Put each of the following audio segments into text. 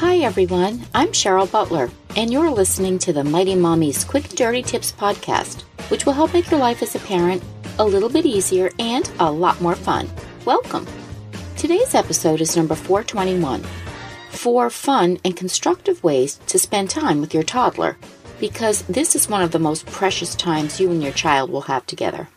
Hi, everyone. I'm Cheryl Butler, and you're listening to the Mighty Mommy's Quick Dirty Tips podcast, which will help make your life as a parent a little bit easier and a lot more fun. Welcome. Today's episode is number 421 Four fun and constructive ways to spend time with your toddler, because this is one of the most precious times you and your child will have together.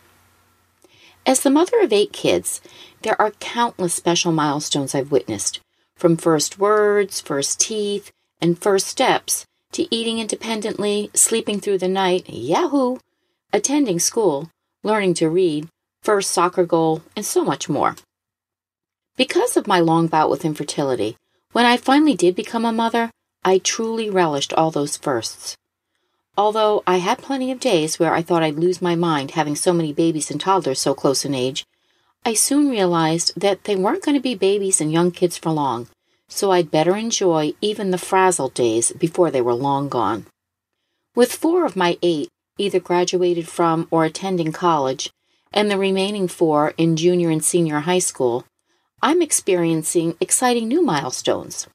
As the mother of eight kids, there are countless special milestones I've witnessed from first words, first teeth, and first steps to eating independently, sleeping through the night, yahoo, attending school, learning to read, first soccer goal, and so much more. Because of my long bout with infertility, when I finally did become a mother, I truly relished all those firsts. Although I had plenty of days where I thought I'd lose my mind having so many babies and toddlers so close in age, I soon realized that they weren't going to be babies and young kids for long, so I'd better enjoy even the frazzled days before they were long gone. With four of my eight either graduated from or attending college, and the remaining four in junior and senior high school, I'm experiencing exciting new milestones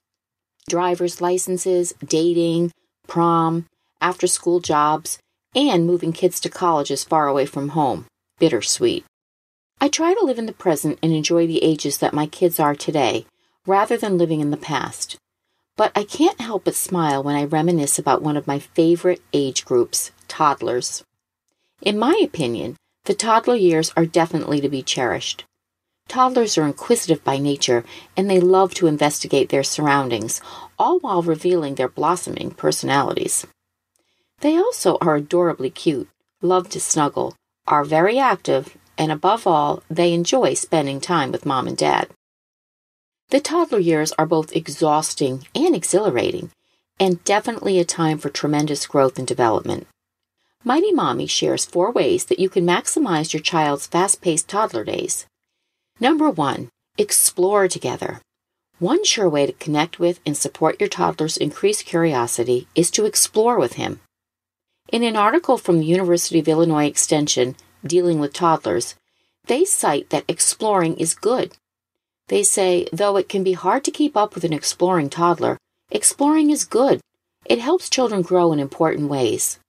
driver's licenses, dating, prom, after school jobs, and moving kids to colleges far away from home. Bittersweet. I try to live in the present and enjoy the ages that my kids are today, rather than living in the past. But I can't help but smile when I reminisce about one of my favorite age groups, toddlers. In my opinion, the toddler years are definitely to be cherished. Toddlers are inquisitive by nature and they love to investigate their surroundings, all while revealing their blossoming personalities. They also are adorably cute, love to snuggle, are very active, and above all, they enjoy spending time with mom and dad. The toddler years are both exhausting and exhilarating, and definitely a time for tremendous growth and development. Mighty Mommy shares four ways that you can maximize your child's fast paced toddler days. Number one, explore together. One sure way to connect with and support your toddler's increased curiosity is to explore with him. In an article from the University of Illinois Extension, dealing with toddlers, they cite that exploring is good. They say, though it can be hard to keep up with an exploring toddler, exploring is good. It helps children grow in important ways.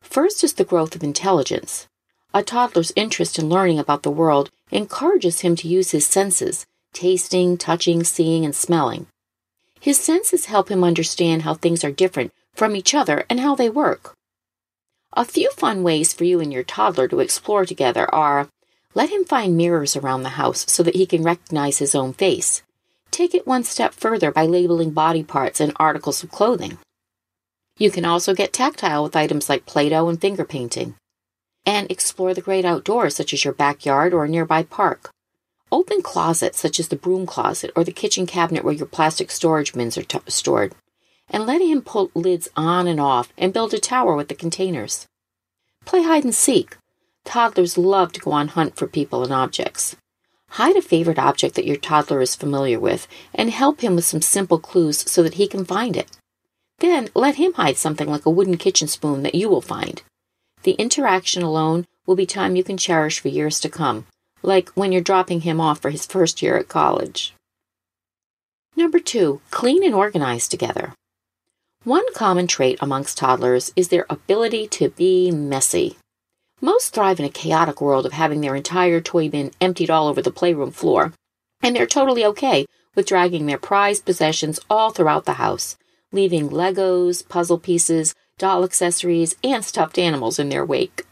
First is the growth of intelligence. A toddler's interest in learning about the world encourages him to use his senses tasting, touching, seeing, and smelling. His senses help him understand how things are different from each other and how they work. A few fun ways for you and your toddler to explore together are let him find mirrors around the house so that he can recognize his own face. Take it one step further by labeling body parts and articles of clothing. You can also get tactile with items like Play Doh and finger painting. And explore the great outdoors, such as your backyard or a nearby park. Open closets, such as the broom closet or the kitchen cabinet where your plastic storage bins are t- stored and let him pull lids on and off and build a tower with the containers. Play hide and seek. Toddlers love to go on hunt for people and objects. Hide a favorite object that your toddler is familiar with and help him with some simple clues so that he can find it. Then let him hide something like a wooden kitchen spoon that you will find. The interaction alone will be time you can cherish for years to come, like when you're dropping him off for his first year at college. Number two, clean and organize together. One common trait amongst toddlers is their ability to be messy. Most thrive in a chaotic world of having their entire toy bin emptied all over the playroom floor, and they're totally okay with dragging their prized possessions all throughout the house, leaving Legos, puzzle pieces, doll accessories, and stuffed animals in their wake.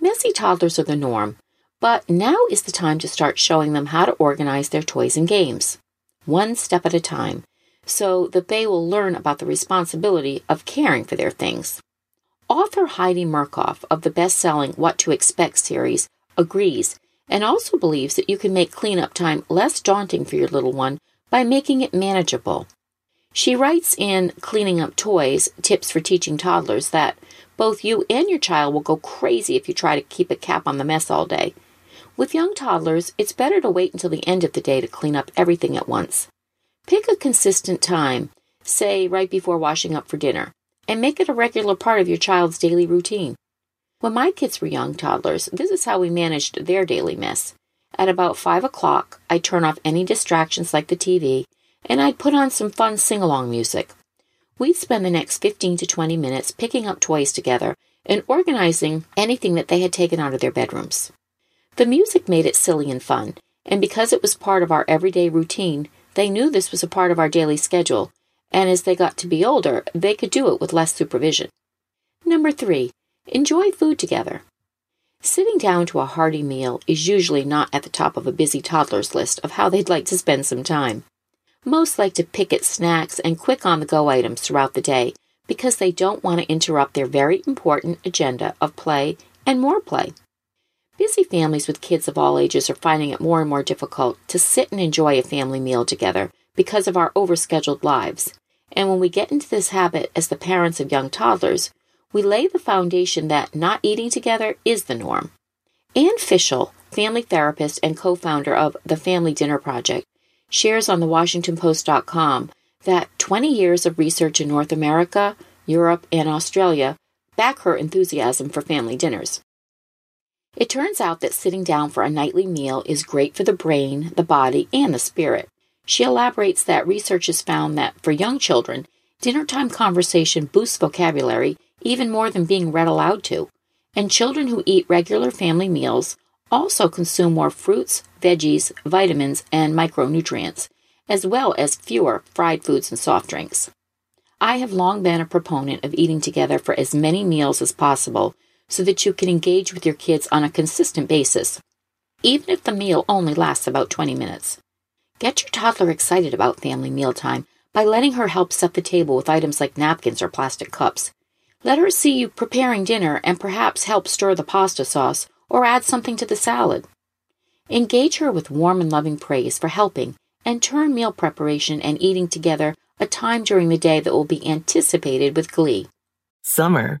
Messy toddlers are the norm, but now is the time to start showing them how to organize their toys and games, one step at a time, so that they will learn about the responsibility of caring for their things. Author Heidi Murkoff of the best selling What to Expect series agrees and also believes that you can make cleanup time less daunting for your little one by making it manageable. She writes in Cleaning Up Toys Tips for Teaching Toddlers that both you and your child will go crazy if you try to keep a cap on the mess all day. With young toddlers, it's better to wait until the end of the day to clean up everything at once. Pick a consistent time, say right before washing up for dinner, and make it a regular part of your child's daily routine. When my kids were young toddlers, this is how we managed their daily mess. At about 5 o'clock, I'd turn off any distractions like the TV, and I'd put on some fun sing along music. We'd spend the next 15 to 20 minutes picking up toys together and organizing anything that they had taken out of their bedrooms. The music made it silly and fun, and because it was part of our everyday routine, they knew this was a part of our daily schedule, and as they got to be older, they could do it with less supervision. Number three, Enjoy food together. Sitting down to a hearty meal is usually not at the top of a busy toddler's list of how they'd like to spend some time. Most like to pick at snacks and quick on the go items throughout the day because they don't want to interrupt their very important agenda of play and more play. Busy families with kids of all ages are finding it more and more difficult to sit and enjoy a family meal together because of our overscheduled lives. And when we get into this habit as the parents of young toddlers, we lay the foundation that not eating together is the norm. Anne Fishel, family therapist and co founder of the Family Dinner Project, shares on the WashingtonPost.com that 20 years of research in North America, Europe, and Australia back her enthusiasm for family dinners. It turns out that sitting down for a nightly meal is great for the brain, the body, and the spirit. She elaborates that research has found that for young children, dinner time conversation boosts vocabulary even more than being read aloud to. And children who eat regular family meals also consume more fruits, veggies, vitamins, and micronutrients, as well as fewer fried foods and soft drinks. I have long been a proponent of eating together for as many meals as possible so that you can engage with your kids on a consistent basis, even if the meal only lasts about 20 minutes. Get your toddler excited about family mealtime by letting her help set the table with items like napkins or plastic cups. Let her see you preparing dinner and perhaps help stir the pasta sauce or add something to the salad. Engage her with warm and loving praise for helping and turn meal preparation and eating together a time during the day that will be anticipated with glee. Summer,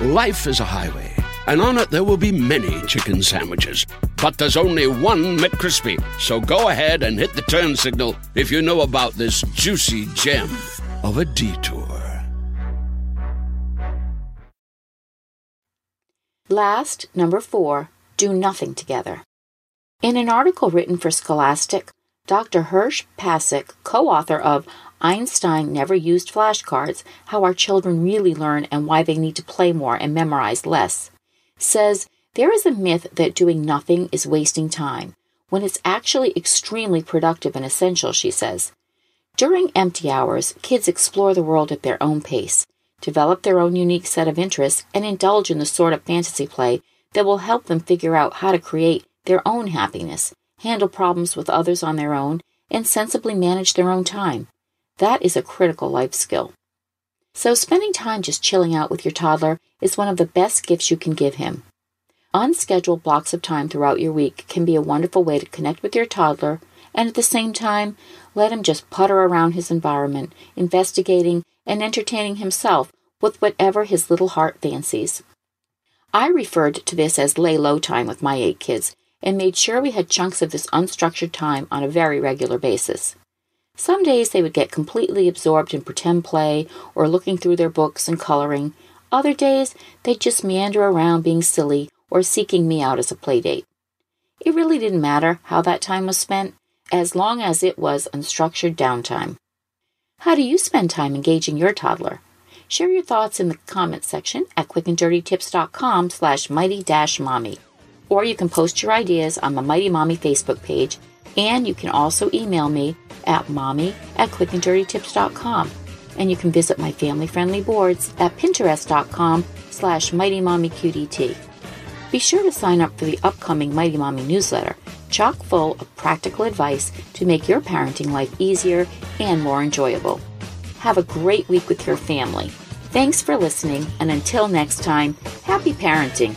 Life is a highway, and on it there will be many chicken sandwiches. But there's only one McCrispy. So go ahead and hit the turn signal if you know about this juicy gem of a detour. Last, number four, do nothing together. In an article written for Scholastic, Dr. Hirsch Pasek, co author of Einstein Never Used Flashcards How Our Children Really Learn and Why They Need to Play More and Memorize Less, says there is a myth that doing nothing is wasting time, when it's actually extremely productive and essential, she says. During empty hours, kids explore the world at their own pace, develop their own unique set of interests, and indulge in the sort of fantasy play that will help them figure out how to create their own happiness, handle problems with others on their own, and sensibly manage their own time. That is a critical life skill. So, spending time just chilling out with your toddler is one of the best gifts you can give him. Unscheduled blocks of time throughout your week can be a wonderful way to connect with your toddler and at the same time let him just putter around his environment, investigating and entertaining himself with whatever his little heart fancies. I referred to this as lay low time with my eight kids and made sure we had chunks of this unstructured time on a very regular basis. Some days they would get completely absorbed in pretend play or looking through their books and coloring. Other days they'd just meander around being silly or seeking me out as a playdate. It really didn't matter how that time was spent, as long as it was unstructured downtime. How do you spend time engaging your toddler? Share your thoughts in the comments section at quickanddirtytips.com slash mighty-mommy. Or you can post your ideas on the Mighty Mommy Facebook page, and you can also email me at mommy at quickanddirtytips.com. And you can visit my family-friendly boards at pinterest.com slash mightymommyqdt. Be sure to sign up for the upcoming Mighty Mommy newsletter, chock full of practical advice to make your parenting life easier and more enjoyable. Have a great week with your family. Thanks for listening, and until next time, happy parenting.